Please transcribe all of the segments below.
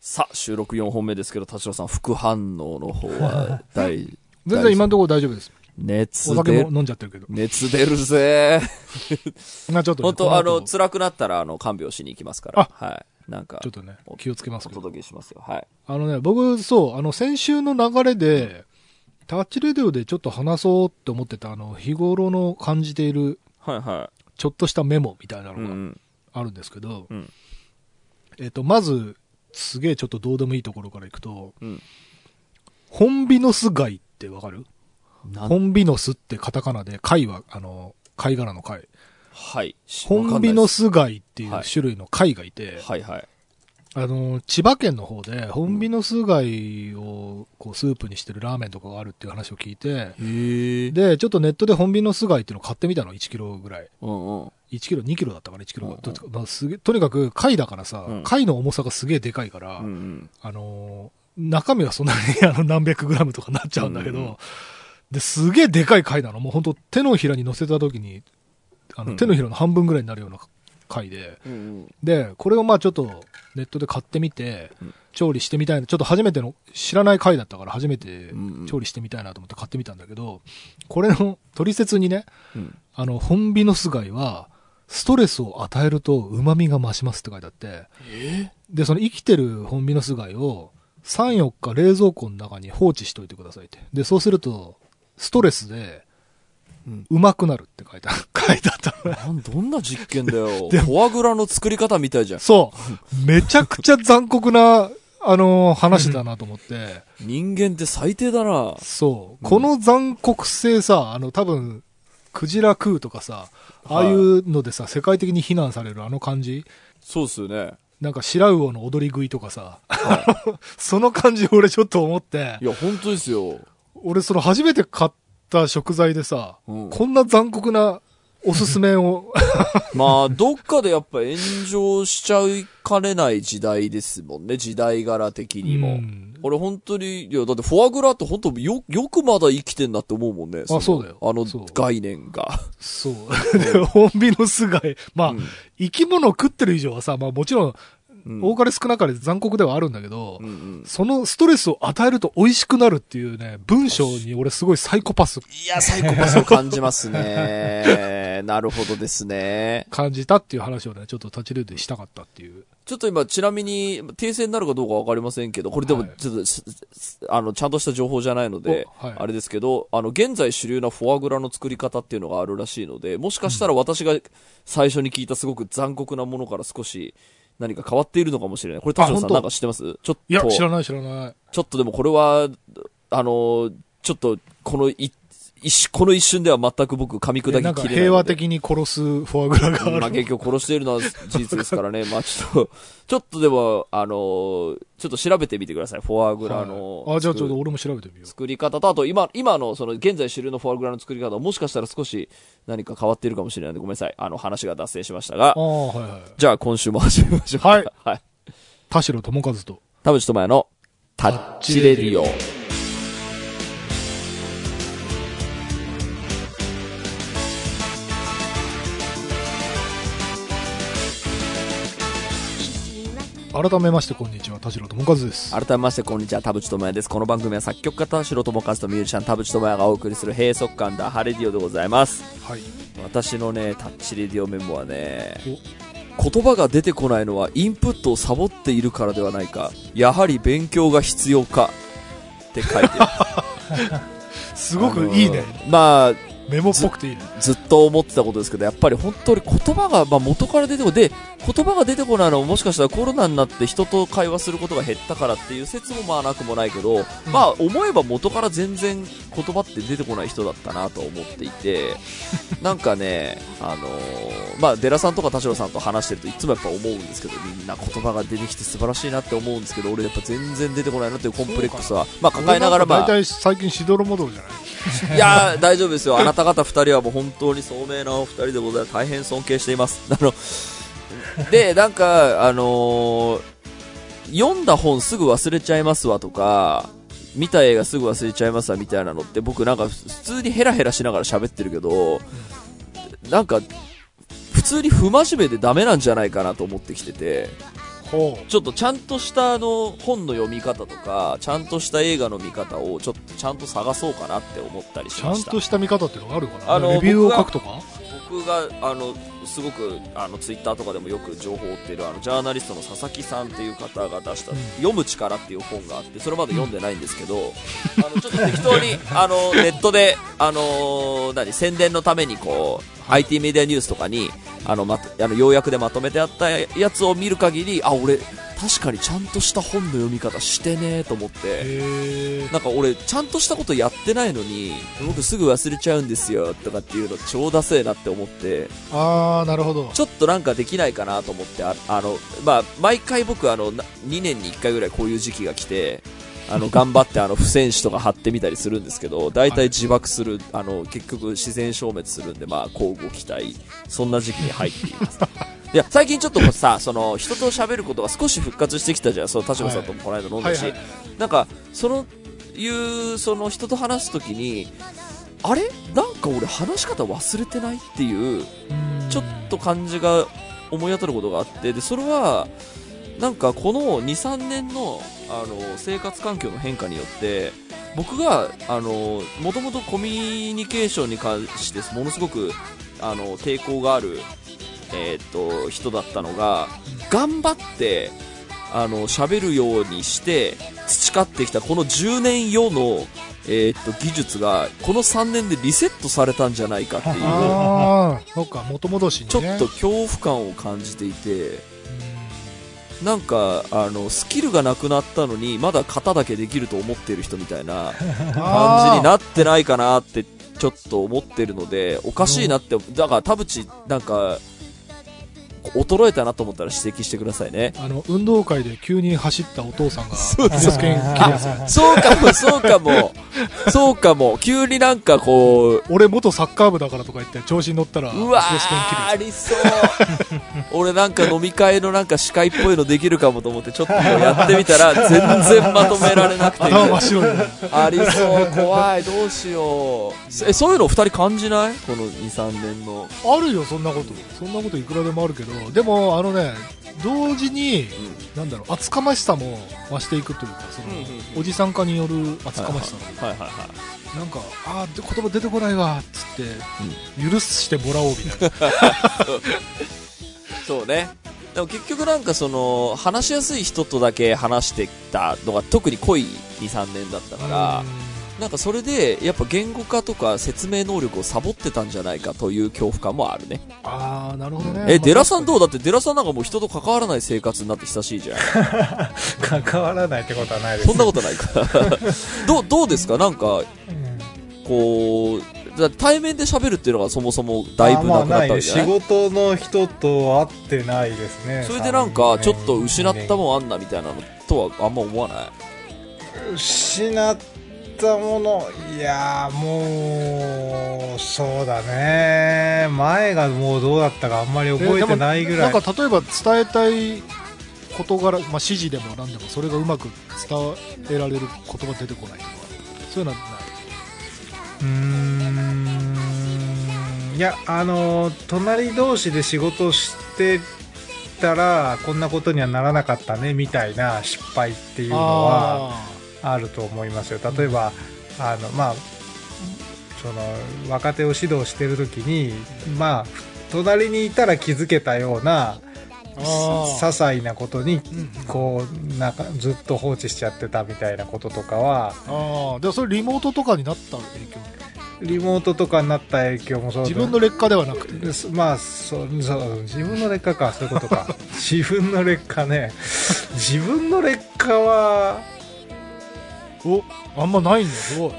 さあ、収録4本目ですけど、田代さん、副反応の方は大、全然今のところ大丈夫です。熱お酒出も飲んじゃってるけど。熱出るぜ。まあちょっとね、本当あの、辛くなったら、あの、看病しに行きますから。はい。なんかちょっ、とね、気をつけますお。届けしますよ。はい。あのね、僕、そう、あの、先週の流れで、タッチレディオでちょっと話そうって思ってた、あの、日頃の感じている、はいは。ちょっとしたメモみたいないのがうんあるんですけど、うんえっと、まず、すげえちょっとどうでもいいところからいくと、うん。ホンビノス貝ってわかる？ホンビノスってカタカナで、貝は、あの、貝殻の貝。はい。ホンビノス。ス貝っていうはい種類の貝がいて、はいはい。あの、千葉県の方で、ホンビノス貝をこうスープにしてるラーメンとかがあるっていう話を聞いて。で、ちょっとネットでホンビノス貝っていうのを買ってみたの、1キロぐらい。うんうん。1キロ、2キロだったかな、1キロが。うんうんまあ、すげえとにかく貝だからさ、うん貝の重さがすげえでかいから、うんうん。あのー中身はそんなに あの何百グラムとかなっちゃうんだけど、うんうんで、すげえでかい貝なの。もう本当手のひらに乗せた時に、あのうん手のひらの半分ぐらいになるような貝で、うんうん。で、これをまあちょっとネットで買ってみてうん、調理してみたいな、ちょっと初めての、知らない貝だったから初めて調理してみたいなと思って買ってみたんだけど、これの取説にね、うん。あの、ホンビノス貝は、ストレスを与えると旨味が増しますって書いてあって、え？で、その生きてるホンビノス貝を3、4日冷蔵庫の中に放置しといてくださいって。で、そうすると、ストレスでうまくなるって書いてあ 書いてあったどんな実験だよ。でフォアグラの作り方みたいじゃん。そう。めちゃくちゃ残酷な、あのー話だなと思って。人間って最低だな。そう。うんこの残酷性さ、あの、多分、クジラ食うとかさ、ああいうのでさ、世界的に非難されるあの感じそうっすよね。なんか白魚の踊り食いとかさ、その感じ俺ちょっと思ってい、や、本当ですよ。俺その初めて買った食材でさ、うんこんな残酷なおすすめを、まあ、どっかでやっぱ炎上しちゃいかねない時代ですもんね。時代柄的にも。うん俺本当に、いや、だってフォアグラって本当よ、よくまだ生きてんなって思うもんね。のそうだよあのそう概念が。そう。で、ホンビノス貝。まあ、うん生き物を食ってる以上はさ、まあもちろん多かれ少なかれ残酷ではあるんだけど、うんうんそのストレスを与えると美味しくなるっていうね、文章に俺すごいサイコパスいや、サイコパスを感じますね。なるほどですね。感じたっていう話をね、ちょっと立ち入れでしたかったっていう。ちょっと今、ちなみに、訂正になるかどうかわかりませんけど、これでもはい、ちょっとす、すあの、ちゃんとした情報じゃないので、おはいあれですけど、あの、現在主流なフォアグラの作り方っていうのがあるらしいので、もしかしたら私が最初に聞いたすごく残酷なものから少し何か変わっているのかもしれない。これ、田代さんなんか知ってます？ちょっと、いや、知らない知らない。ちょっとでもこれは、あの、ちょっと、このい、一瞬この一瞬では全く僕噛み砕ききれないので。なんか平和的に殺すフォアグラがある。まあ結局殺しているのは事実ですからね。まあちょっと、ちょっとでも、あのーちょっと調べてみてください。フォアグラの。はいあ、じゃあちょっと俺も調べてみよう。作り方と、あと今、今のその現在主流のフォアグラの作り方はもしかしたら少し何か変わっているかもしれないのでごめんなさい。あの話が脱線しましたがあ。あ、はいはい。じゃあ今週も始めましょう。はい。はい。田代智和と。田淵智也のタッチレディオ。改めましてこんにちは、田代智和です。改めましてこんにちは田淵智也ですこの番組は作曲家田代智和とミュージシャン田淵智也がお送りする閉塞感ダハレディオでございますはい。私のねタッチレディオメモはね言葉が出てこないのはインプットをサボっているからではないかやはり勉強が必要かって書いてある すごくいいね。あのーまあメモっぽくていいね。ずっと思ってたことですけどやっぱり本当に言葉が、まあ、元から出てこで言葉が出てこないのももしかしたらコロナになって人と会話することが減ったからっていう説もまあなくもないけど、まあ思えば元から全然言葉って出てこない人だったなと思っていて なんかねあのーまあデラさんとか田代さんと話してるといつもやっぱ思うんですけどみんな言葉が出てきて素晴らしいなって思うんですけど俺やっぱ全然出てこないなっていうコンプレックスはまあ抱えながらまあ大体最近しどろもどろじゃない？いやー、大丈夫ですよ。あなた方二人はもう本当に聡明なお二人でございます。大変尊敬しています。あの、で、なんか、あのー読んだ本すぐ忘れちゃいますわとか、見た映画すぐ忘れちゃいますわみたいなのって僕なんか普通にヘラヘラしながら喋ってるけど、なんか、普通に不真面目でダメなんじゃないかなと思ってきてて。ちょっとちゃんとしたあの本の読み方とか、ちゃんとした映画の見方をちょっとちゃんと探そうかなって思ったりしちゃんました。とした見方っていうのがあるかな？あのレビューを書くとか？僕があのすごくあのツイッターとかでもよく情報を追っているあのジャーナリストの佐々木さんっていう方が出したうん「読む力」っていう本があってそれまだ読んでないんですけど、あのちょっと適当に あのネットであの何宣伝のためにこう IT メディアニュースとかにあの、ま、あの要約でまとめてあったやつを見る限りあ俺確かにちゃんとした本の読み方してねと思って。へなんか俺、ちゃんとしたことやってないのに、僕すぐ忘れちゃうんですよ、とかっていうの超ダセえなって思って、ああなるほどちょっとなんかできないかなと思って、ああの、まあ、毎回僕あの、な2年に1回ぐらいこういう時期が来て、あの、頑張ってあの、不戦士とか貼ってみたりするんですけど、大体自爆する、あの、結局自然消滅するんで、まあ、交互期待、そんな時期に入っています。いや、最近ちょっとさ、その、人と喋ることが少し復活してきたじゃん。その、田島さんともこの間飲んだし、はいはい。なんか、その、いう、その人と話すときに、あれ？なんか俺話し方忘れてないっていう、ちょっと感じが思い当たることがあって、で、それは、なんかこの2、3年の、あの、生活環境の変化によって、僕が、あの、もともとコミュニケーションに関してものすごく、あの、抵抗がある、えーっと、人だったのが、頑張って、あの、喋るようにして、培ってきたこの10年余の、えーっと、技術が、この3年でリセットされたんじゃないかっていう、ああそっか元戻しちょっと恐怖感を感じていて、なんか、あの、スキルがなくなったのに、まだ型だけできると思ってる人みたいな 感じになってないかなって、ちょっと思ってるので、おかしいなって、だから田淵、なんか、衰えたなと思ったら指摘してくださいね。あの運動会で急に走ったお父さんがそうそうかも、そうかも、そうかも、急になんかこう、俺元サッカー部だからとか言って調子に乗ったらうわありそう。俺なんか飲み会のなんか司会っぽいのできるかもと思ってちょっとやってみたら全然まとめられなくて。ありそう、怖い、どうしよう。え、そういうの二人感じない？この2、3年の。あるよそんなこと。そんなこといくらでもあるけどでもあのね同時になんだろう厚かましさも増していくというかその、うんうんうん。おじさん化による厚かましさ、はいはいはい。なんかあーで言葉出てこないわっつって、許してもらおうみたいな。そうね。でも結局なんかその、話しやすい人とだけ話してたのが特に濃い2、3年だったから、なんかそれで、やっぱ言語化とか説明能力をサボってたんじゃないかという恐怖感もあるね。ああなるほどね。え、デラさんどう？うだってデラさんなんかもう人と関わらない生活になって久しいじゃん。関わらないってことはないですそんなことないか。どう、どうですか？なんか、うんこう、だ対面で喋るっていうのがそもそもだいぶなくなったわけじゃないあまあ仕事の人と会ってないですねそれでなんか、ちょっと失ったもんあんなみたいなのとはあんま思わない？失ったもの。いやーもうそうだね。前がもうどうだったかあんまり覚えてないぐらい。なんか例えば伝えたい事柄、まあ、指示でも何でもそれがうまく伝えられる言葉出てこないとかそういうのはない？うーん。いやあの隣同士で仕事してたらこんなことにはならなかったねみたいな失敗っていうのはああると思いますよ。例えば、あのまあその若手を指導してる時にまあ隣にいたら気づけたような些細なことにこうなんかずっと放置しちゃってたみたいなこととかはああでもそれリモートとかになった影響？リモートとかになった影響もそうだ。自分の劣化ではなくて。まあそうそう自分の劣化かそういうことか。自分の劣化ね。自分の劣化はおあんまないんだすごい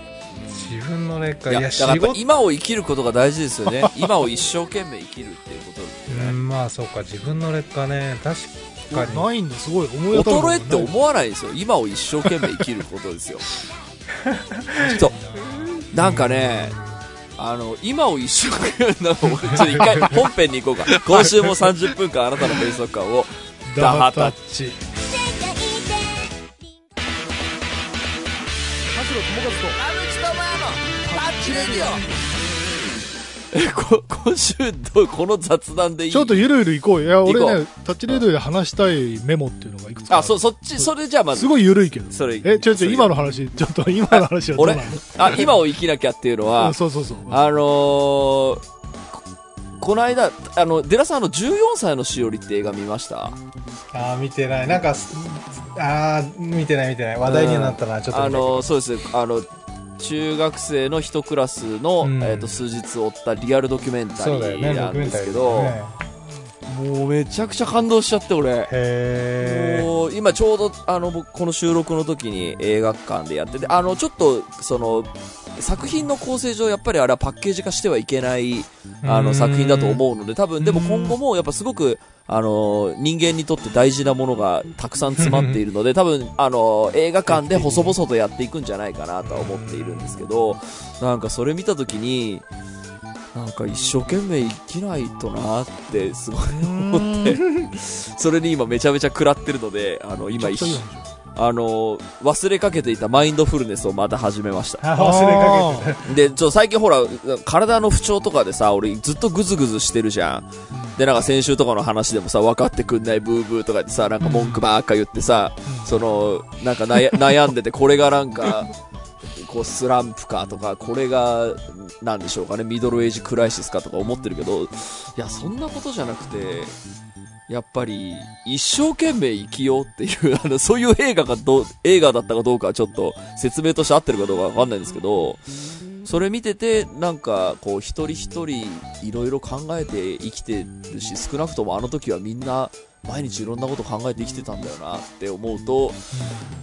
自分の劣化いや、だから今を生きることが大事ですよね。今を一生懸命生きるっていうことですよね。うんまあそうか自分の劣化ね確かにないんだすごい思い衰えって思わないですよ。今を一生懸命生きることですよ。そう。なんかね、あの、今を一生懸命、なんかもうちょっと一回本編に行こうか。今週も30分間あなたの閉塞感を、ダハタッチ田代友和と田淵智也のタッチレディオこ今週どう、この雑談でいい？ちょっとゆるゆる行こうよ。いや、俺ね、タッチレディオで話したいメモっていうのがいくつかあ、そ、そっち、それじゃあまず。す。ごいゆるいけど。それえ、ちょ、ちょ、今の話、ちょっと今の話はどうな俺？の、あ、今を生きなきゃっていうのはうん、そうそうそう。あのー、ここの間、あの、デラさん、あの、14歳のしおりって映画見ました？ああ、見てない。なんか、すああ、見てない見てない。話題にはなったな、ちょっと。あの、そうです。あの、中学生の一クラスの、うんえっ、と、数日追ったリアルドキュメンタリーなんですけど、もうめちゃくちゃ感動しちゃって、俺。もう今ちょうどあの僕この収録の時に映画館でやっててあのちょっとその作品の構成上やっぱりあれはパッケージ化してはいけないあうん。の作品だと思うので多分でも今後もやっぱすごくあの人間にとって大事なものがたくさん詰まっているので 多分あの映画館で細々とやっていくんじゃないかなとは思っているんですけどなんかそれ見た時になんか一生懸命生きないとなってすごい思って それに今めちゃめちゃ食らってるのであの今一めちゃくちゃいい話あの忘れかけていたマインドフルネスをまた始めました。あ 忘れかけて でちょ最近ほら体の不調とかでさ俺ずっとグズグズしてるじゃん。でなんか先週とかの話でもさ分かってくんないブーブーとかでさなんか文句ばっか言ってさ、うん。そのなんか悩 悩んでてこれがなんかこうスランプかとかこれがなんでしょうかねミドルエイジクライシスかとか思ってるけどいやそんなことじゃなくてやっぱり一生懸命生きようっていう あのそういう映画がどう映画だったかどうかはちょっと説明として合ってるかどうかわかんないんですけどそれ見ててなんかこう一人一人いろいろ考えて生きてるし少なくともあの時はみんな毎日いろんなこと考えて生きてたんだよなって思うと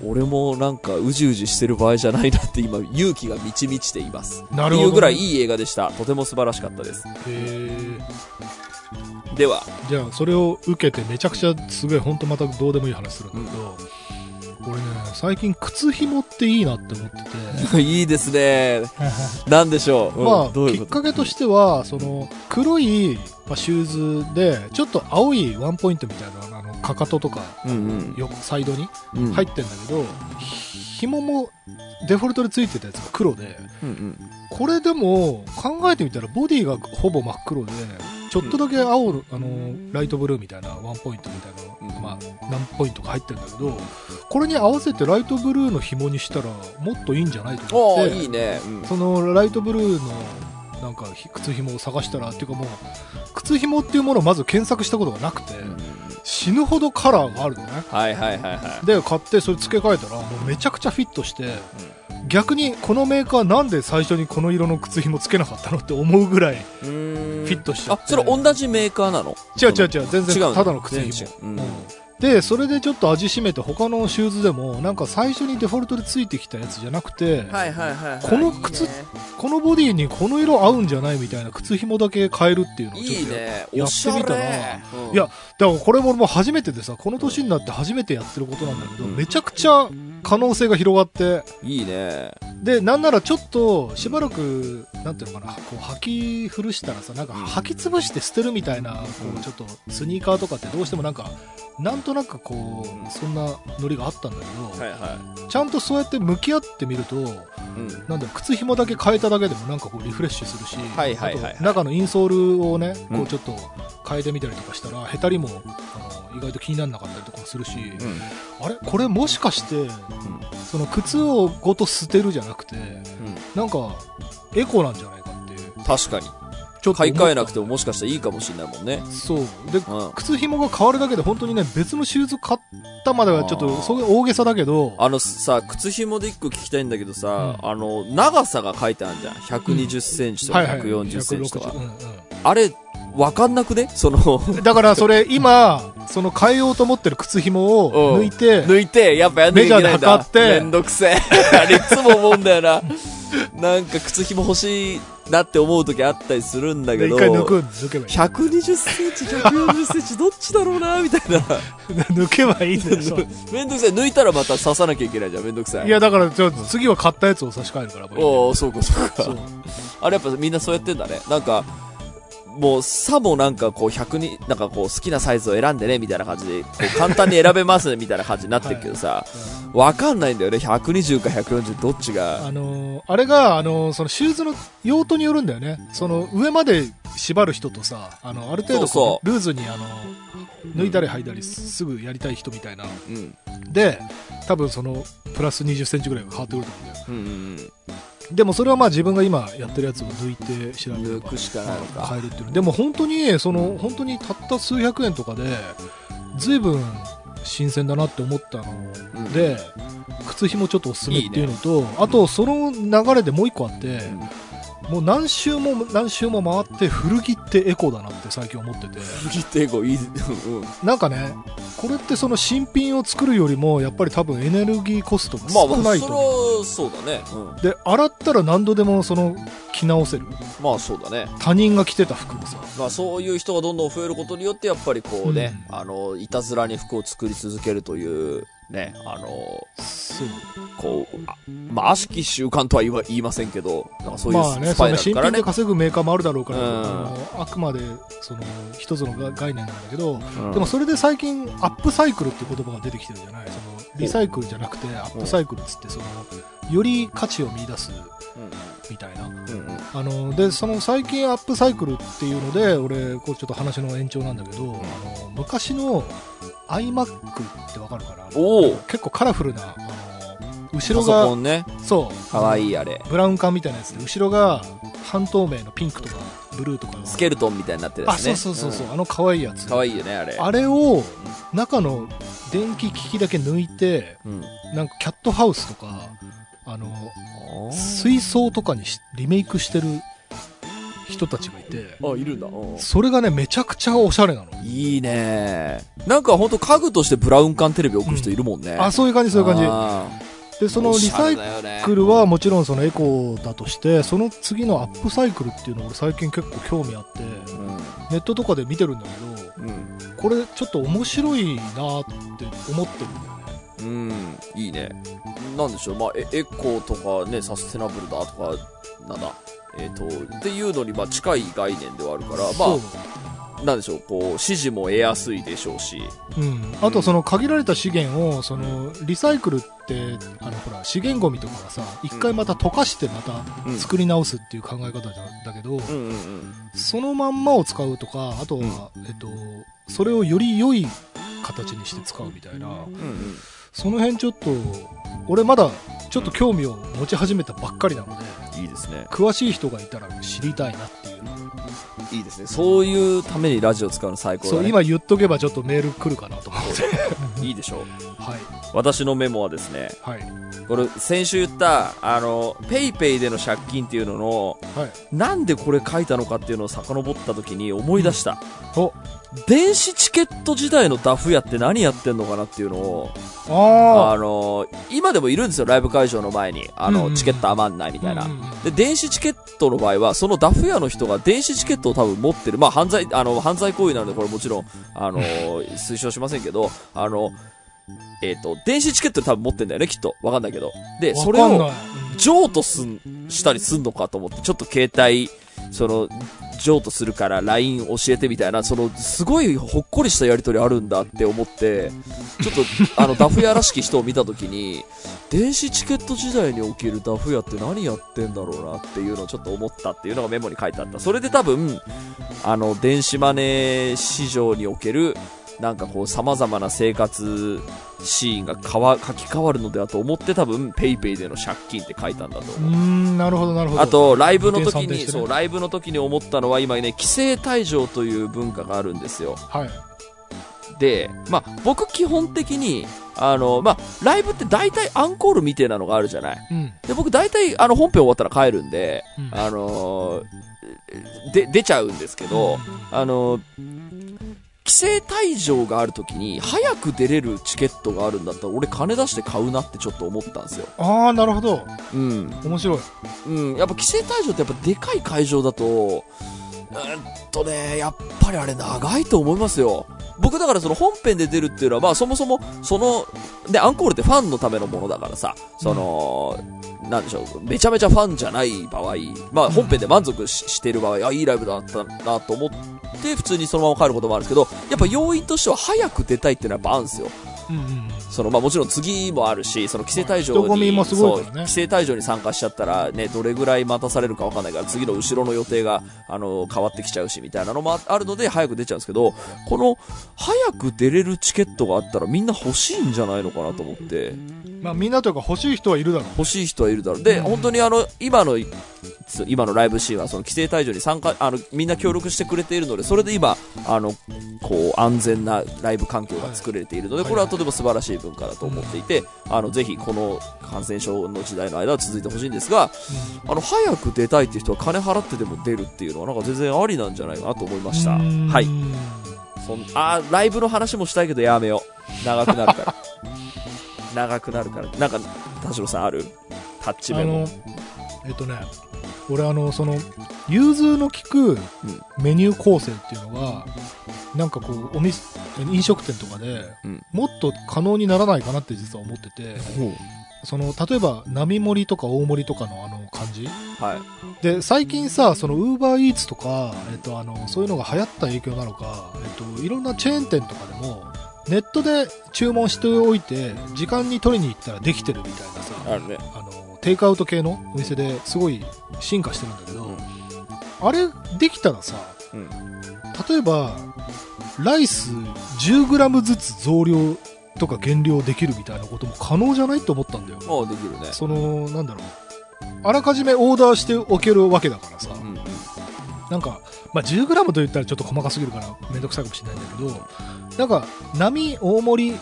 俺もなんかうじうじしてる場合じゃないなって今勇気が満ち満ちています。なるほど。っていうぐらいいい映画でした。とても素晴らしかったです。へーでは。じゃあそれを受けてめちゃくちゃすごい本当またどうでもいい話するんだけど、俺ね最近靴紐っていいなって思ってて。いいですね。なんでしょう、うんまあどういうきっかけとしてはその黒い、まあ、シューズでちょっと青いワンポイントみたいなあのかかととかうん横サイドにうん。うん入ってんだけど、ひ紐もデフォルトでついてたやつが黒でうんうん。これでも考えてみたらボディがほぼ真っ黒でちょっとだけ青の、あのライトブルーみたいなワンポイントみたいなの、うんまあ、何ポイントか入ってるんだけどこれに合わせてライトブルーの紐にしたらもっといいんじゃないと思っていいね、うん。そのライトブルーのなんかひ靴紐を探したらっていうかもう靴紐っていうものをまず検索したことがなくて、死ぬほどカラーがあるのね。はいはいはいはで買ってそれ付け替えたらもうめちゃくちゃフィットして、逆にこのメーカーなんで最初にこの色の靴紐つけなかったのって思うぐらいいフィットしちゃって。あそれ同じメーカーなの？違う違う違う全違うただの靴全紐然。違ううんうんでそれでちょっと味しめて他のシューズでもなんか最初にデフォルトでついてきたやつじゃなくて、この靴ね。このボディにこの色合うんじゃないみたいな靴紐だけ変えるっていうのをちょっとやってみたらうん。いやだからこれももう初めてでさこの年になって初めてやってることなんだけど、うんめちゃくちゃ可能性が広がって。いいねでなんならちょっとしばらくなんていうのかなこう履き古したらさなんか履き潰して捨てるみたいなこうちょっとスニーカーとかってどうしてもなんかなんとなくこうそんなノリがあったんだけど、はいはちゃんとそうやって向き合ってみるとい、うん、なんだろう靴紐だけ変えただけでもなんかこうリフレッシュするし、はいはいはい。はいあと中のインソールをねうん。こうちょっと変えてみたりとかしたら、へたりもあの意外と気にならなかったりとかもするし、うん。あれ？これもしかしてその靴をごと捨てるじゃなくてうん。なんかエコなんじゃないかっていう。確かに。ちょっと買い替えなくてもももしかしたらいいかもしれないもんね。そう。でうん。靴紐が変わるだけで本当にね別のシューズ買ったまではちょっとそういう大げさだけど。あのさ靴紐で一個聞きたいんだけどさ、あの長さが書いてあるじゃん。120センチとか140センチとか、160うんうん。あれわかんなくね？その だからそれ今その変えようと思ってる靴紐を抜いて抜いてやっぱやんなきゃいけないんだ。メジャーで測ってめんどくせえ。あれいつも思うんだよな。なんか靴紐欲しいなって思う時あったりするんだけどで一回抜く抜けばいい。120センチ140センチ どっちだろうなみたいな。抜けばいいんだよめんどくさい抜いたらまた刺さなきゃいけないじゃんめんどくさい。いやだからちょっと次は買ったやつを差し替えるからおおそうかそうか。そう。あれやっぱみんなそうやってんだね。なんかもう、さもなんかこう、100に、なんかこう、好きなサイズを選んでね、みたいな感じで、こう簡単に選べます、みたいな感じになってるけどさ、わかんないんだよね、120か140どっちが。あのーあれが、あのーそのシューズの用途によるんだよね。その上まで縛る人とさ、あの、ある程度そうそうルーズにあの、抜いたり履いたりすぐやりたい人みたいな。うん。で、多分その、プラス20センチぐらいが変わってくると思うんだよ。うんうんでもそれはまあ自分が今やってるやつを抜いて調べれば抜くしかないのか。買えるっていうのでも本当にその本当にたった数百円とかで随分新鮮だなって思ったので、靴ひもちょっとおすすめっていうのとあとその流れでもう一個あって、もう何周も何周も回って古着ってエコだなって最近思っててうん。ギテゴいい、うん。なんかねこれってその新品を作るよりもやっぱり多分エネルギーコストがまあ、まあ、少ないと思う、それは、そうだね。うん。で洗ったら何度でもその着直せるまあ、そうだね。他人が着てた服もさまあ、そういう人がどんどん増えることによって、やっぱりこうね、あの、いたずらに服を作り続けるという、ね、あの、こう、あまあ、悪しき習慣とは言わ言いませんけど、なんかそういうまあね、スパイその新ラルからね。品で稼ぐメーカーもあるだろうから、うん。あくまでその一つのが概念なんだけど、うん。でもそれで最近アップサイクルって言葉が出てきてるじゃない？そのリサイクルじゃなくてアップサイクルっつってそのより価値を見出すみたいな。うんあのでその最近アップサイクルっていうので俺これちょっと話の延長なんだけど、あの昔の iMac ってわかるかな？おお。結構カラフルなあの後パソろがコンね、そう。かわいいあれ。ブラウン管みたいなやつで後ろが半透明のピンクとかブルーとかスケルトンみたいになってるやあつね。そうそうそうそう、ん。あの可愛いやつ。かわいいよね、あれ。あれを中の電気機器だけ抜いてうん。なんかキャットハウスとかあの水槽とかにしリメイクしてる人たちがいてあ、いるんだ。うん。それがねめちゃくちゃおしゃれなの。いいね。なんかほんと家具としてブラウン管テレビ置く人いるもんね。あそういう感じそういう感あじでそのリサイクルはもちろんそのエコだとしてその次のアップサイクルっていうのを俺最近結構興味あってネットとかで見てるんだけどうん。うん。これちょっと面白いなって思ってるんだよね。うん、いいね。なんでしょう、まあ、エエコーとかね、サステナブルだとか、なんだ、えっ、と、っていうのに、まあ、近い概念ではあるから、まあ、なんでしょう、こう、指示も得やすいでしょうし、うん、あとその限られた資源をそのリサイクルってあのほら資源ゴミとかはさ一回また溶かしてまたうん。作り直すっていう考え方だだけど、うんうんうん。そのまんまを使うとかあとは、えっと、それをより良い形にして使うみたいなうんうん。その辺ちょっと俺まだちょっと興味を持ち始めたばっかりなのでいいですね。詳しい人がいたら知りたいなっていういいですね。そういうためにラジオ使うの最高だ、ね。そう今言っとけばちょっとメール来るかなと思って いいでしょう。はい私のメモはですね、はいこれ、先週言った、あの、ペイペイでの借金っていうのの、はいなんでこれ書いたのかっていうのを遡った時に思い出した。お電子チケット時代のダフ屋って何やってんのかなっていうのを、ああの、今でもいるんですよ、ライブ会場の前に。あの、うんうんチケット余んないみたいな。うんうんうんで、電子チケットの場合は、そのダフ屋の人が電子チケットを多分持ってる。まあ、犯罪、あの、犯罪行為なので、これもちろん、あの、推奨しませんけど、あの、えっ、と、電子チケット多分持ってんだよね、きっと。わかんないけど。で、それを譲渡すん、したりすんのかと思って、ちょっと携帯、その、譲渡するから LINE 教えてみたいな、その、すごいほっこりしたやりとりあるんだって思って、ちょっと、あの、ダフ屋らしき人を見たときに、電子チケット時代におけるダフ屋って何やってんだろうなっていうのをちょっと思ったっていうのがメモに書いてあった。それで多分、あの、電子マネー市場における、なんかこう様々な生活シーンが変わ書き換わるのではと思って多分ペイペイでの借金って書いたんだと思う。んなるほどなるほどあと、ライブの時に、ねそう、ライブの時に思ったのは今ね、規制退場という文化があるんですよ。はいで、まあ、僕基本的に、あの、まあ、ライブって大体アンコールみたいなのがあるじゃない。うんで、僕大体、あの、本編終わったら帰るんで、うんあのーで、出ちゃうんですけど、あのー規制退場がある時に、早く出れるチケットがあるんだったら、俺金出して買うなってちょっと思ったんですよ。ああなるほどうん。面白いうん。やっぱ規制退場ってやっぱでかい会場だと、うーんとね、やっぱりあれ長いと思いますよ。僕だからその本編で出るっていうのは、まあそもそも、その、で、アンコールってファンのためのものだからさ、その、なんでしょう、めちゃめちゃファンじゃない場合、まあ本編で満足してる場合、あ、いいライブだったなと思って、普通にそのまま帰ることもあるんですけど、やっぱ要因としては早く出たいっていうのはやっぱあるんですよ。うんうんそのまあもちろん次もあるし、その規制退場に、人混みもすごいね。規制退場に参加しちゃったらね、どれぐらい待たされるかわかんないから、次の後ろの予定が、あの、変わってきちゃうし、みたいなのもああるので、早く出ちゃうんですけど、この、早く出れるチケットがあったらみんな欲しいんじゃないのかなと思って、まあみんなというか欲しい人はいるだろう。欲しい人はいるだろう。で、うん。本当にあの、今の、つ今のライブシーンはその規制退場に参加、あの、みんな協力してくれているので、それで今、あの、こう、安全なライブ環境が作れているので、はいこれはとても素晴らしい文化だと思っていて、あの、ぜひこの感染症の時代の間は続いてほしいんですが、あの、早く出たいっていう人は金払ってでも出るっていうのは、なんか全然ありなんじゃないかなと思いました。うんはい。そんあーライブの話もしたいけどやめよう。長くなるから。長くなるから。なんか、田代さんある？タッチメモ。えっとね俺あのその融通の利くメニュー構成っていうのがなんかこうお店飲食店とかでうんもっと可能にならないかなって実は思っててその例えば並盛りとか大盛りとかのあの感じはい。で最近さそのウーバーイーツとか、えっと、あのそういうのが流行った影響なのか、えっと、いろんなチェーン店とかでもネットで注文しておいて時間に取りに行ったらできてるみたいなさあるね。あのテイクアウト系のお店ですごい進化してるんだけど、うんあれできたらさうん。例えばライス 10g ずつ増量とか減量できるみたいなことも可能じゃないと思ったんだよああ、できるね。そのなんだろうあらかじめオーダーしておけるわけだからさ、うんうん。なんか、まあ、10g と言ったらちょっと細かすぎるからめんどくさいかもしれないんだけどなんか波大盛り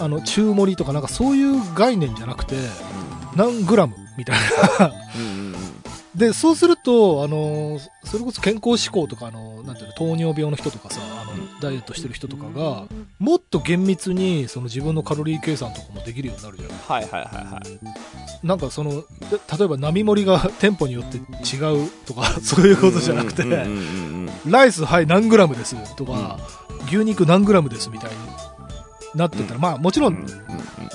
あの中盛りとかなんかそういう概念じゃなくて何グラムみたいな。うんうんうん。でそうするとあのそれこそ健康志向とかあのなんていうの糖尿病の人とかさあのダイエットしてる人とかがもっと厳密にその自分のカロリー計算とかもできるようになるじゃない。はいはいはいはい。なんかそので例えば並盛りが店舗によって違うとか そういうことじゃなくて、ライスはい何グラムですとか、牛肉何グラムですみたいになってたら、まあもちろん。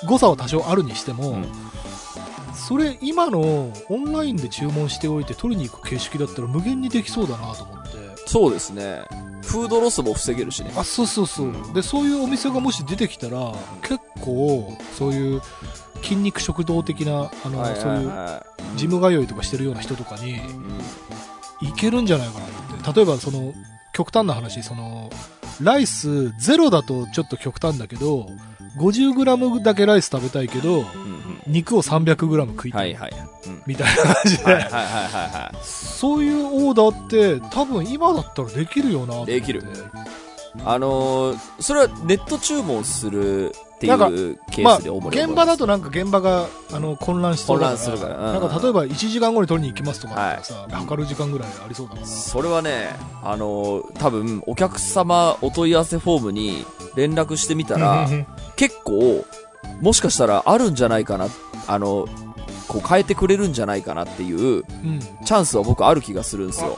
誤差は多少あるにしても、うんそれ今のオンラインで注文しておいて取りに行く形式だったら無限にできそうだなと思ってそうですね。フードロスも防げるしね。あそうそうそう、うんでそういうお店がもし出てきたら結構そういう筋肉食堂的なあの、はいはいそういうはジム通いとかしてるような人とかにい。うんいけるんじゃないかなと思って例えばその極端な話そのライスゼロだとちょっと極端だけど 50g だけライス食べたいけど肉を 300g 食いた、はいいはい。うん。みたいな感じで、はいはいはいはいはそういうオーダーって多分今だったらできるよなできる。い。あのー、それはネット注文するっていうケまあースで主に現場だとなんか現場があの混乱しそうだから混乱するから。うん。なんか例えば1時間後に取りに行きますとかだったらさ、測る時間ぐらいありそうだからそれはね、あのー、多分お客様お問い合わせフォームに連絡してみたら、結構、もしかしたらあるんじゃないかな、あの、こう変えてくれるんじゃないかなっていううん。チャンスは僕ある気がするんですよ。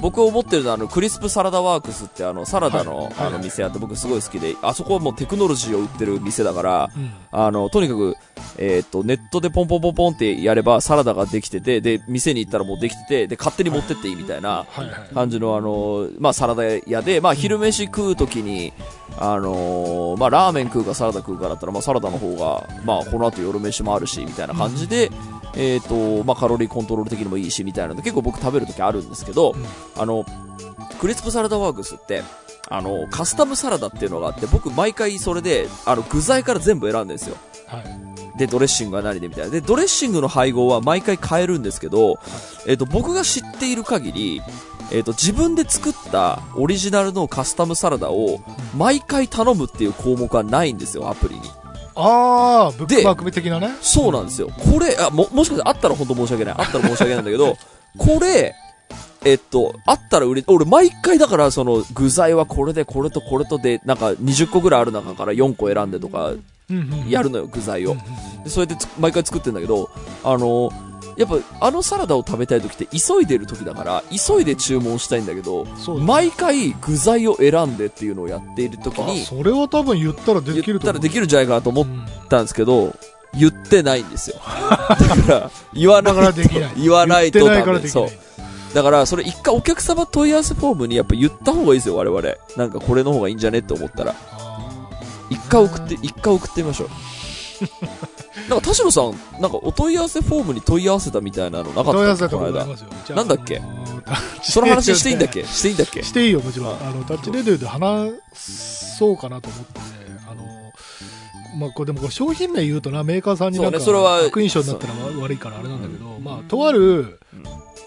僕思ってるのはあのクリスプサラダワークスってあのサラダの,、あの店あって僕すごい好きで、あそこはもうテクノロジーを売ってる店だから、うん。あの、とにかく、えーっと、ネットでポンポンポンポンってやればサラダができてて、で、店に行ったらもうできてて、で、勝手に持ってっていいみたいな感じのあの、まあサラダ屋で、まあ昼飯食うときに、あのーまあラーメン食うかサラダ食うかだったら、まあサラダの方が、まあこの後夜飯もあるし、みたいな感じで、えーっと、まあカロリーコントロール的にもいいし、みたいなので結構僕食べるときあるんですけど、あの、クリスプサラダワークスって、あの、カスタムサラダっていうのがあって、僕毎回それで、あの、具材から全部選んでるんですよ。はいで、ドレッシングは何でみたいな。で、ドレッシングの配合は毎回変えるんですけど、えっ、と、僕が知っている限り、えっ、と、自分で作ったオリジナルのカスタムサラダを毎回頼むっていう項目はないんですよ、アプリに。ああブックマーク的なねそうなんですよ。これ、あ、も、もしかしたらあったら本当申し訳ない。あったら申し訳ないんだけど、これ、えっと、あったら売れ、俺毎回だからその具材はこれでこれとこれとで、なんか20個ぐらいある中から4個選んでとかやるのよ、具材をでそれでつ毎回作ってんだけど、あのやっぱあのサラダを食べたい時って急いでる時だから、急いで注文したいんだけど、毎回具材を選んでっていうのをやっている時あに、それは多分言ったらでき言ると思うったらできるんじゃないかなと思っうんたんですけど、言ってないんですよ。だから、言わないと。言わないとダメ。そう。だから、それ一回お客様問い合わせフォームにやっぱ言った方がいいですよ、我々。なんかこれの方がいいんじゃねって思ったら。あ一回送って、一回送ってみましょう。なんか田代さん、なんかお問い合わせフォームに問い合わせたみたいなのなかー問い合ったっけこの間わせたことあり。ますよ。じゃあなんだっけ？あのーその話していいんだっけ？していいんだっけ？していいよ、もちろん。はいあの、タッチレディオで話そうかなと思って、あの、まあ、これでもこれ商品名言うとな、メーカーさんになんか、そうねそれは悪印象になったら悪いからあれなんだけど、まあ、とある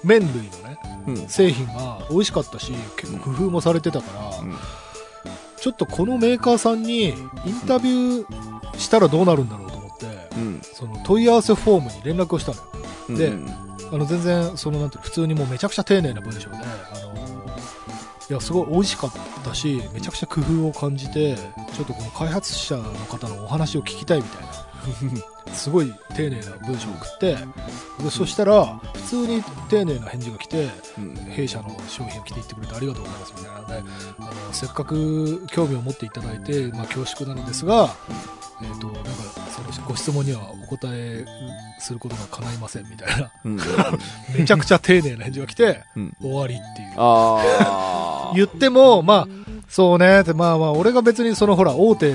麺類のね、うん。製品が美味しかったし、結構工夫もされてたから、うんちょっとこのメーカーさんにインタビューしたらどうなるんだろうと思って、うん。その問い合わせフォームに連絡をしたのよ。うん。でうんあの全然そのなんて普通にもうめちゃくちゃ丁寧な文章で、あのいやすごい美味しかったしめちゃくちゃ工夫を感じてちょっとこの開発者の方のお話を聞きたいみたいな すごい丁寧な文章を送ってでそしたら普通に丁寧な返事が来てうん。弊社の商品を着ていってくれてありがとうございますみたいな。のであのせっかく興味を持っていただいて、まあ、恐縮なのですが、えー、となんかそのご質問にはお答えすることが叶いませんみたいな。うん。めちゃくちゃ丁寧な返事が来て、うん。終わりっていう。あ言っても、まあ、そうねって、まあまあ、俺が別にそのほら、大手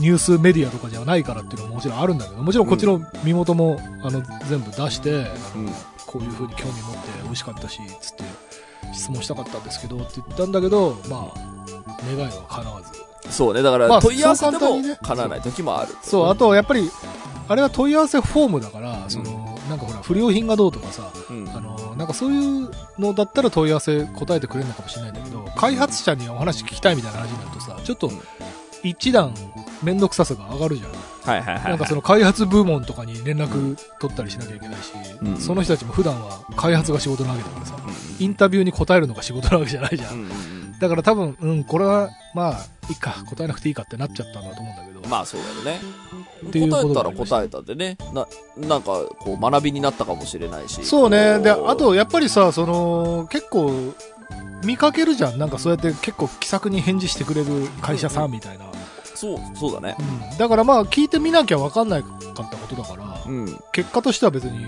ニュースメディアとかじゃないからっていうのももちろんあるんだけど、もちろんこっちの身元も、あの、全部出して、あ。うん。こういう風に興味持って美味しかったし、つって、質問したかったんですけど、って言ったんだけど、まあ、願いは叶わず。そうね。だかまあら問い合わせても叶わない時もある。そう、あと、やっぱり、あれは問い合わせフォームだから、その、なんかほら、不良品がどうとかさ、うん。あのなんかそういうのだったら問い合わせ答えてくれるのかもしれないんだけど開発者にお話聞きたいみたいな話になるとさちょっとうん一段面倒くささが上がるじゃん、はいはいはい。なんかその開発部門とかに連絡取ったりしなきゃいけないし、うん。その人たちも普段は開発が仕事なわけだからさうん。インタビューに答えるのが仕事なわけじゃないじゃん、だから多分うんこれはまあいいか答えなくていいかってなっちゃったんだと思うんだけど、まあそうだよね。答えたら答えたでね。な、なんかこう学びになったかもしれないし。そうね。で、あと、やっぱりさ、その、結構、見かけるじゃん。なんかそうやって結構気さくに返事してくれる会社さんみたいな。そう、そうだね。うん。だからまあ、聞いてみなきゃ分かんないかったことだから、うん。結果としては別に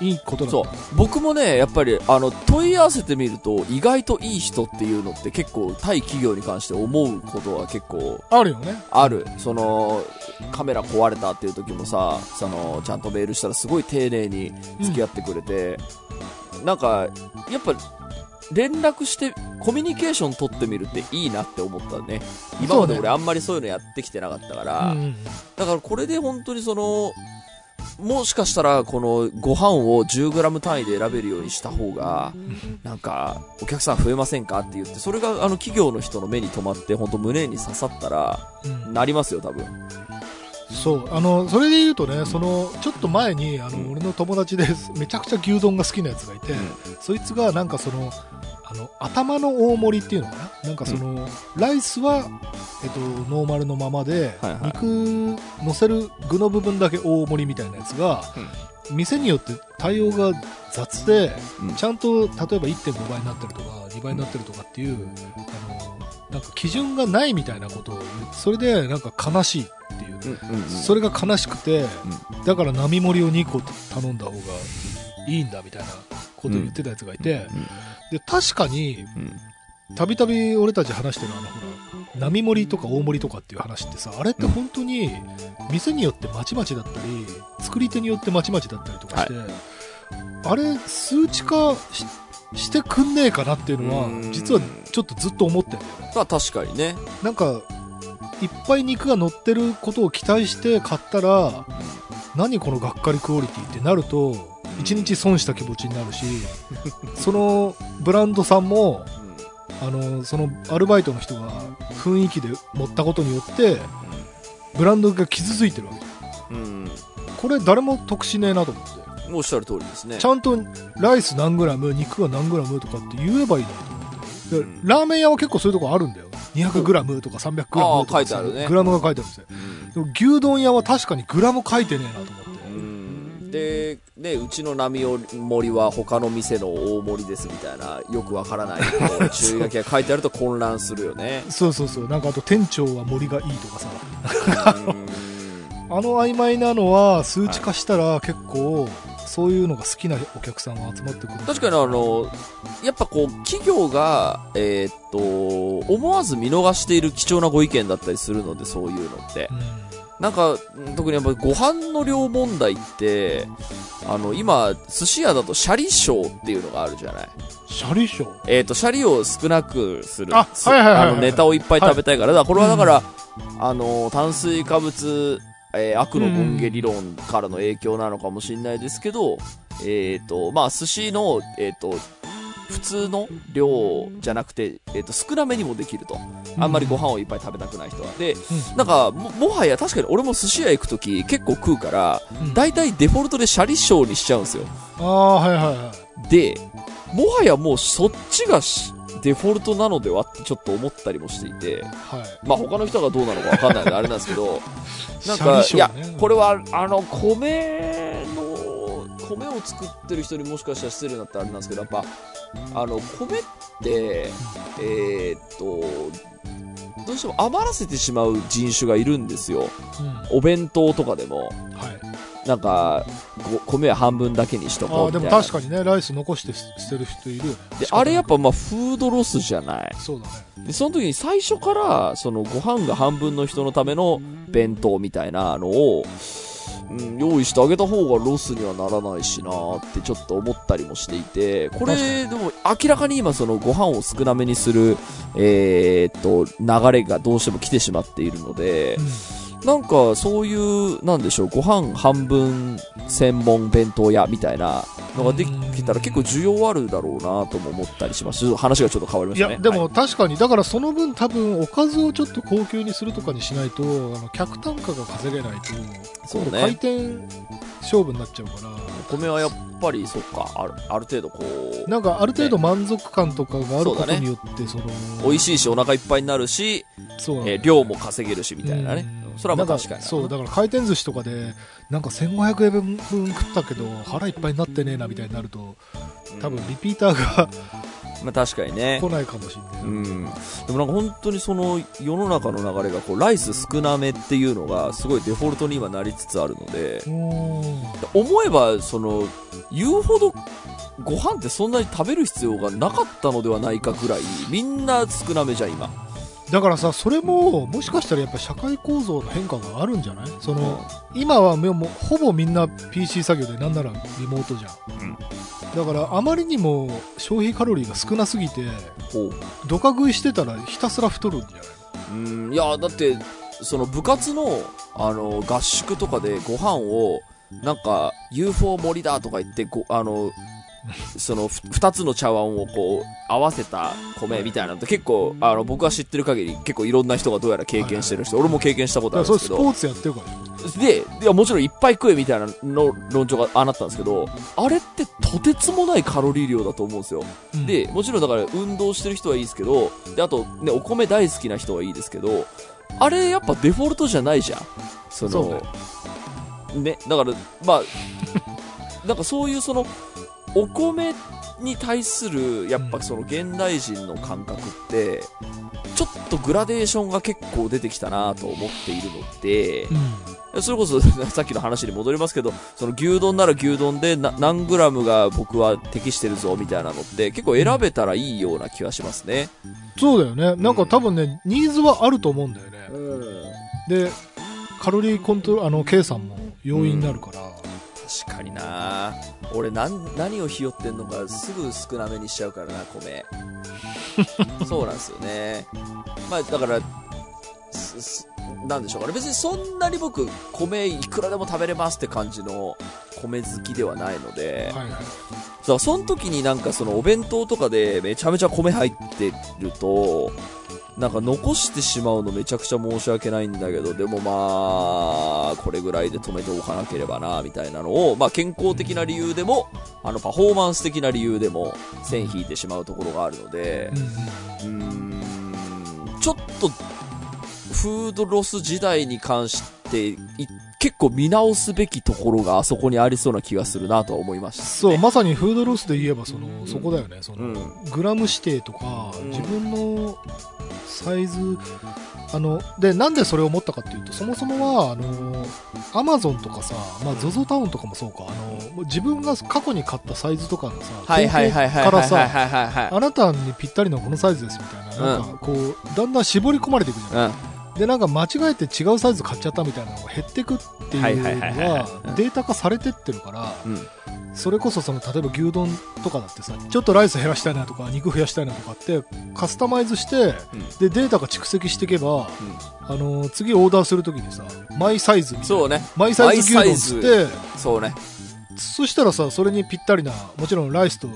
いいことなんそうだ。僕もね、やっぱり、あの、問い合わせてみると、意外といい人っていうのって結構、対企業に関して思うことは結構あるよね。ある。その、カメラ壊れたっていう時もさ、その、ちゃんとメールしたらすごい丁寧に付き合ってくれて、なんか、やっぱ、連絡して、コミュニケーション取ってみるっていいなって思ったね。今まで俺あんまりそういうのやってきてなかったから、うんうんだからこれで本当にその、もしかしたらこのご飯を 10g 単位で選べるようにした方が、なんか、お客さん増えませんかって言って、それがあの企業の人の目に留まって、本当胸に刺さったら、うん。なりますよ、多分。そう。あの、それで言うとね、その、ちょっと前に、あの、うん。俺の友達で、めちゃくちゃ牛丼が好きなやつがいて、うん。そいつがなんかその、あの、頭の大盛りっていうのかな？なんかその、ライスは、えっと、ノーマルのままで、はいはい。肉乗せる具の部分だけ大盛りみたいなやつが、店によって対応が雑で、うん。ちゃんと例えば1.5倍になってるとか、2倍になってるとかっていう、あの、なんか基準がないみたいなことを。それでなんか悲しいっていう。うんうんうん。それが悲しくて、だから並盛りを2個頼んだ方がいいんだみたいなことを言ってたやつがいて、で、確かに、うん。たびたび俺たち話してるあの、ほら、並盛りとか大盛りとかっていう話ってさ、あれって本当に、店によってまちまちだったり、作り手によってまちまちだったりとかして、あれ、数値化ししてくんねえかなっていうのはうん、実はちょっとずっと思ってんだよね。まあ確かにね。なんか、いっぱい肉が乗ってることを期待して買ったら、何このがっかりクオリティってなると、一日損した気持ちになるし、そのブランドさんも、あの、そのアルバイトの人が雰囲気で持ったことによって、ブランドが傷ついてるわけ。うん。うん。これ誰も得しねえなと思って。おっしゃる通りですね。ちゃんとライス何グラム、肉は何グラムとかって言えばいいなと思って。でうんラーメン屋は結構そういうとこあるんだよ。200グラムとか300グラムとか。グラムが書いてあるんですよ。うんでも牛丼屋は確かにグラム書いてねえなと思で、ね、うちの波盛りは他の店の大盛りですみたいな、よくわからないこう注意書きが書いてあると混乱するよね。そうそうそう。なんかあと店長は森がいいとかさ。うん あの曖昧なのは数値化したら結構、そういうのが好きなお客さんが集まってくる。確かにあの、やっぱこう、企業が、えーっと、思わず見逃している貴重なご意見だったりするので、そういうのって。うんなんか、特にやっぱご飯の量問題って、あの、今、寿司屋だとシャリショーっていうのがあるじゃない。シャリショー？えっ、と、シャリを少なくする。あすはいはいはいはいあの、ネタをいっぱい食べたいから。だからこれはだから、あの、炭水化物、えー悪の権下理論からの影響なのかもしれないですけど、えっ、と、まあ、寿司の、えっ、と、普通の量じゃなくて、えっ、と、少なめにもできると。あんまりご飯をいっぱい食べたくない人は。で、なんか、も、もはや確かに俺も寿司屋行くとき結構食うから、うん大体デフォルトでシャリショーにしちゃうんですよ。ああ、はいはいはい。で、もはやもうそっちがしデフォルトなのではってちょっと思ったりもしていて、はい。まあ他の人がどうなのかわかんないのであれなんですけど、なんか、いやこれはあの、米の、米を作ってる人にもしかしたら失礼になったらあれなんですけど、やっぱ、あの、米って、えーっと、どうしても余らせてしまう人種がいるんですよ。うん。お弁当とかでも、はい。なんか、ご米は半分だけにしとこうみたいな。確かにね、ライス残して捨てる人いる。で、あれやっぱまあフードロスじゃない。そうだね。で、その時に最初から、そのご飯が半分の人のための弁当みたいなのを、うん、用意してあげた方がロスにはならないしなってちょっと思ったりもしていて、これ、でも明らかに今そのご飯を少なめにする、えーっと、流れがどうしても来てしまっているので、なんかそういう、なんでしょう、ご飯半分専門弁当屋みたいなのができたら結構需要あるだろうなとも思ったりします。話がちょっと変わりましたね。いや、ではいも確かに、だからその分多分、おかずをちょっと高級にするとかにしないと、あの、客単価が稼げないと、そうね回転勝負になっちゃうから、米はやっぱり、そっか、あるある程度こう、なんかある程度満足感とかがあることによって、その、美味しいしお腹いっぱいになるし、そうなんだえー量も稼げるしみたいなね。うんそれはまあ確かに。そう、だから回転寿司とかで、なんか1500円分食ったけど、腹いっぱいになってねえなみたいになると、多分リピーターがまあ確かにね来。ないかもしれない。うん。でもなんか本当にその世の中の流れがこう、ライス少なめっていうのがすごいデフォルトに今なりつつあるので、思えば、その、言うほどご飯ってそんなに食べる必要がなかったのではないかぐらい、みんな少なめじゃん、今。だからさ、それも、もしかしたらやっぱ社会構造の変化があるんじゃない？その、今はもうほぼみんな PC 作業でなんならリモートじゃん。うん。だからあまりにも消費カロリーが少なすぎて、ほう。ドカ食いしてたらひたすら太るんじゃない？うん、いや、だって、その部活の、あの、合宿とかでご飯を、なんか、UFO 盛りだとか言って、ご、あの、その、ふ二つの茶碗をこう、合わせた米みたいなのって結構、あの、僕が知ってる限り、結構いろんな人がどうやら経験してる人、俺も経験したことあるんですけど、スポーツやってるからねで、いや、もちろんいっぱい食えみたいなの論調がああなったんですけど、あれってとてつもないカロリー量だと思うんですよ。うんで、もちろんだから運動してる人はいいですけど、で、あとね、お米大好きな人はいいですけど、あれやっぱデフォルトじゃないじゃん。その、そうね、だから、まあ、なんかそういうその、お米に対する、やっぱその現代人の感覚って、ちょっとグラデーションが結構出てきたなと思っているので、うんそれこそ さっきの話に戻りますけど、その牛丼なら牛丼でな何グラムが僕は適してるぞみたいなのって結構選べたらいいような気がしますね。そうだよね。なんか多分ね、ニーズはあると思うんだよね。で、カロリーコントロール、あの、計算も要因になるから。確かにな。俺何何をひよってんのかすぐ少なめにしちゃうからな米。そうなんですよね。まあだからなんでしょうかね。別にそんなに僕米いくらでも食べれますって感じの米好きではないので、はいはい。だからその時になんかそのお弁当とかでめちゃめちゃ米入ってると、なんか残してしまうのめちゃくちゃ申し訳ないんだけど、でもまあ、これぐらいで止めておかなければな、みたいなのを、まあ健康的な理由でも、あのパフォーマンス的な理由でも線引いてしまうところがあるのでうーん、ちょっと、フードロス時代に関して、い結構見直すべきところがあそこにありそうな気がするなとは思いました。そう、まさにフードロスで言えば、その、そこだよね。その、うんグラム指定とか、うん自分のサイズあの、で、なんでそれを思ったかっていうと、そもそもは、あの、アマゾンとかさ、まあ、ゾゾタウンとかもそうか、あの、自分が過去に買ったサイズとかのさ、はからさ。あなたにぴったりのこのサイズですみたいな、なんかこう、だんだん絞り込まれていくじゃん。うん。で、なんか間違えて違うサイズ買っちゃったみたいなのが減ってくっていうのはデータ化されてってるから、うん。それこそその例えば牛丼とかだってさちょっとライス減らしたいなとか肉増やしたいなとかってカスタマイズしてうん。でデータが蓄積していけば、あの次オーダーするときにさマイサイズそうね。マイサイズ牛丼っつってそうね。そしたらさそれにぴったりなもちろんライスと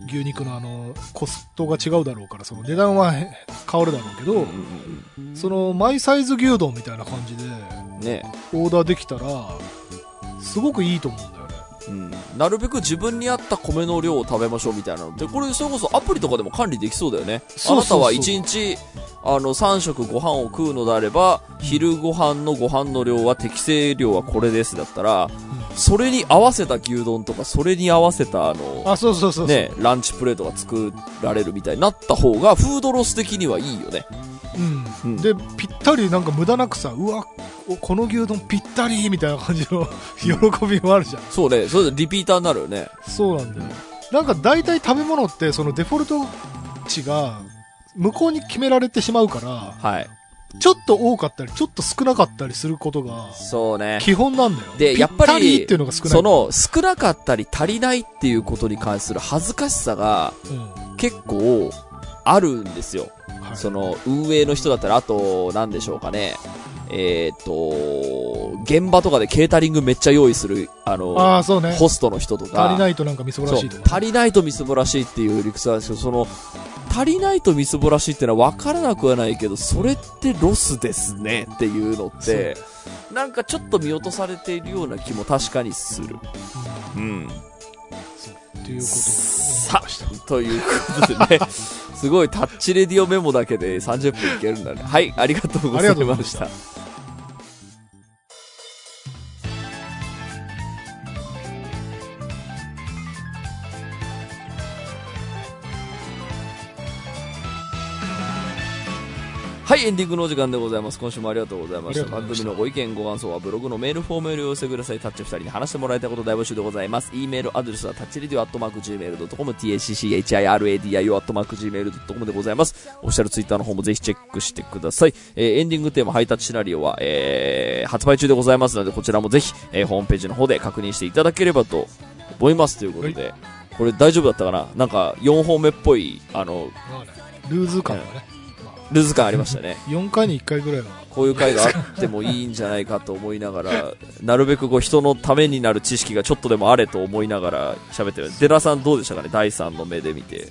牛肉のあのコストが違うだろうからその値段はへ変わるだろうけど、うんうんそのマイサイズ牛丼みたいな感じでうん。ねオーダーできたらすごくいいと思うんだよねうん。なるべく自分に合った米の量を食べましょうみたいなのって、これそれこそアプリとかでも管理できそうだよね。あなたは1日、あの、3食ご飯を食うのであれば、昼ご飯のご飯の量は適正量はこれですだったら、それに合わせた牛丼とか、それに合わせたあの、あそうそうそうね、ランチプレートが作られるみたいになった方が、フードロス的にはいいよね。うんうんでぴったりなんか無駄なくさうわおこの牛丼ぴったりみたいな感じの 喜びもあるじゃんそうね、それでリピーターになるよね。そうなんだよなんか大体食べ物ってそのデフォルト値が向こうに決められてしまうからはい。ちょっと多かったりちょっと少なかったりすることがそうね。基本なんだよで、やっぱりりっていうのが少ないその、少なかったり足りないっていうことに関する恥ずかしさがうん結構あるんですよ。はいその、運営の人だったら、あと、なんでしょうかね。えっ、と、現場とかでケータリングめっちゃ用意する、あの、ああそうねホストの人とか。足りないとなんかみそぼらしいとか足りないとみすぼらしいっていう理屈なんですけど、その、足りないとみすぼらしいってのは分からなくはないけど、それってロスですねっていうのって、なんかちょっと見落とされているような気も確かにする。うん。そうっていうことをさということでね、すごいタッチレディオメモだけで30分いけるんだね。はい、ありがとうござい。ましたはい、エンディングのお時間でございます。今週もありがとうございました。番組のご意見、ご感想はブログのメールフォームよりお寄せください。タッチ二人に話してもらいたいこと大募集でございます。e メールアドレスはタッチレディオアットマーク Gmail.com、tacchiradio アットマーク Gmail.com でございます。オフィシャルツイッターの方もぜひチェックしてください。えーエンディングテーマハイタッチシナリオは、えー、発売中でございますので、こちらもぜひ、えーホームページの方で確認していただければと思います。ということで、これ大丈夫だったかな？なんか4本目っぽい、あの、ルーズ感がね、ルーズ感ありましたね。4回に1回ぐらいはこういう回があってもいいんじゃないかと思いながら、なるべくこう人のためになる知識がちょっとでもあれと思いながら喋ってる。デラさんどうでしたかね？第3の目で見て。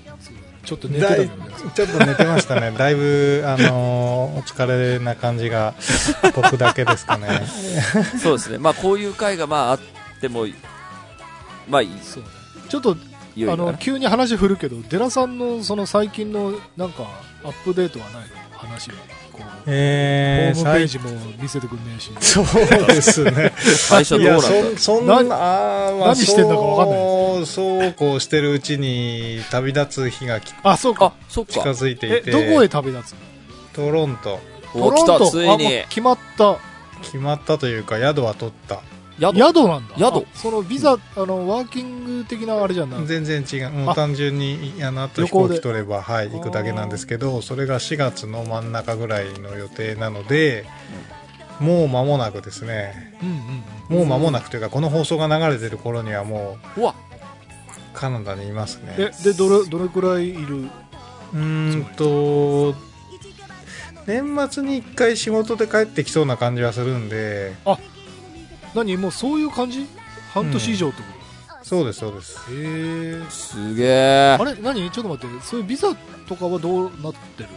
ちょっと寝てたねちょっと寝てましたね。だいぶ、あのーお疲れな感じが、僕だけですかね。そうですね。まあこういう回がまああっても、まあいい。そうねちょっと良いあの急に話振るけどデラさんのその最近のなんかアップデートはないの？話は。こう、えー、ホームページも見せてくんねえし。そうですね。最初どうなんだそそんな、何まあ、何してんだかわかんない。そう、そうこうしてるうちに旅立つ日がきあそうか。近か。づいていて、えどこへ旅立つの？トロント、お来た、ついあもうに。決まった。決まったというか、宿は取った。宿。宿なんだ。宿。あそのビザあのワーキング的なあれじゃない？全然違う。もうあ単純に、あの、あと飛旅行機取れば、はい、行くだけなんですけど、それが4月の真ん中ぐらいの予定なので、もう間もなくですね。うんうんうん。もう間もなくというか、この放送が流れてる頃にはもうわ、う、カナダにいますね。えでどれどれくらいいる？うーんと、年末に1回仕事で帰ってきそうな感じはするんで、何もうそういう感じ？半年以上ってこそうです、そうです。と、へえすげえあ。れ？何？ちょっと待って。そういうビザとかはどうなってる？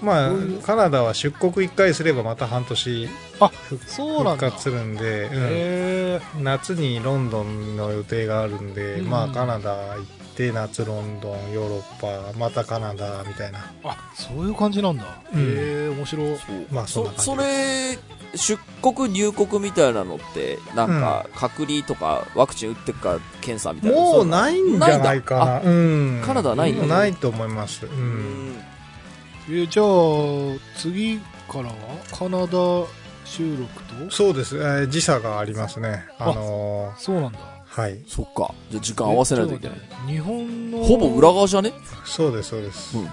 まあカナダは出国1回すればまた半年あそうなんだ。復活するんで、うん。夏にロンドンの予定があるんで、うん。まあカナダ行って夏ロンドンヨーロッパまたカナダみたいな。あそういう感じなんだ、うん。へえ面白い。まあそんなそ、感じそれ、出国入国みたいなのって、なんか、隔離とか、ワクチン打ってっか、検査みたいな。もうないんじゃないかな。ないんだ。うん。カナダはないんだ。もうないと思います、う、うん。んえじゃあ次からはカナダ収録と？そうです、えー時差がありますね。あのそうなんだ。ーはい。そっか。じゃあ時間合わせないといけない。日本のほぼ裏側じゃね？そうです、そうです。うん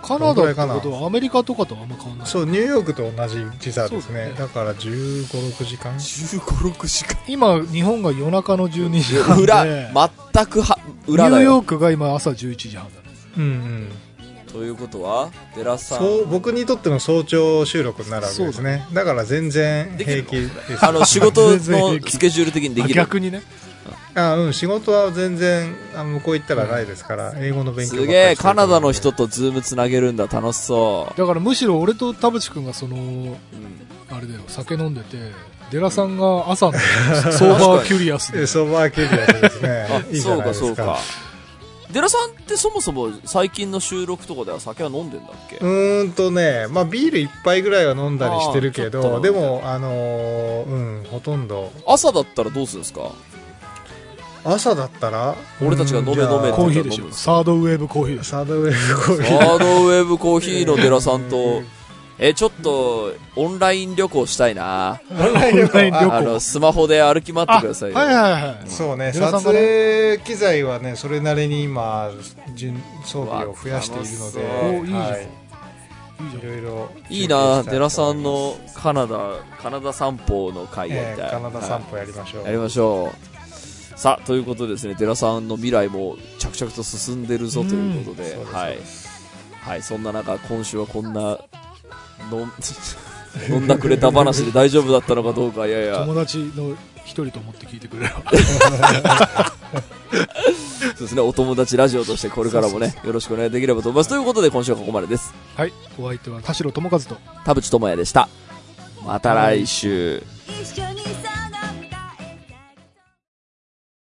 カナダってことはアメリカとかとあんま変わんないそう、ニューヨークと同じ時差ですね。ねだから15、6時間 ?15、6時間。今日本が夜中の12時半で裏、全くは、裏だよ。ニューヨークが今朝11時半だねうんうん。ということは、寺さん。そう、僕にとっての早朝収録になるわけですね。だから全然平の気です。あの、仕事の スケジュール的にであきる。逆にねあうん、仕事は全然、あ向こう行ったらないですから、英語の勉強すげえ、カナダの人とズームつなげるんだ、楽しそだからむしろ俺と田淵君がそのう。うんあれだよ酒飲んでてデラさんが朝の ソーバーキュリアスで えソバーキュリアスですね あ。いそうか。そうか。寺さんってそもそも最近の収録とかでは酒は飲んでんだっけ？うーんとね、まあビール一杯ぐらいは飲んだりしてるけど、でも、あのーうん、ほとんど。朝だったらどうするんですか？朝だったら？俺たちが飲め飲めってコーヒーでしょサードウェーブコーヒーでしょサードウェーブコーヒサー。ードウェーブコーヒーの寺さんと、え、ちょっと、オンライン旅行したいな。オンライン旅行あの、スマホで歩き回ってくださいよ。はいはいはいそうね、撮影機材はね、それなりに今、順装備を増やしているので、おいいじゃんはいいいじゃんいろいろ。いいな、寺さんのカナダ、カナダ散歩の会やりたい。えーカナダ散は歩やりましょう。いやりましょう。さあ、ということでですね、寺さんの未来も着々と進んでるぞということで、はいはい、そんな中、今週はこんな、のん、飲んだくれた話で大丈夫だったのかどうか、いやいや、友達の一人と思って聞いてくれれば そうですね、お友達ラジオとしてこれからもね、よろしくお願いできればと思います。ということで、今週はここまでです。はいお相手は田代智和と田淵智也でした。また来週。It's just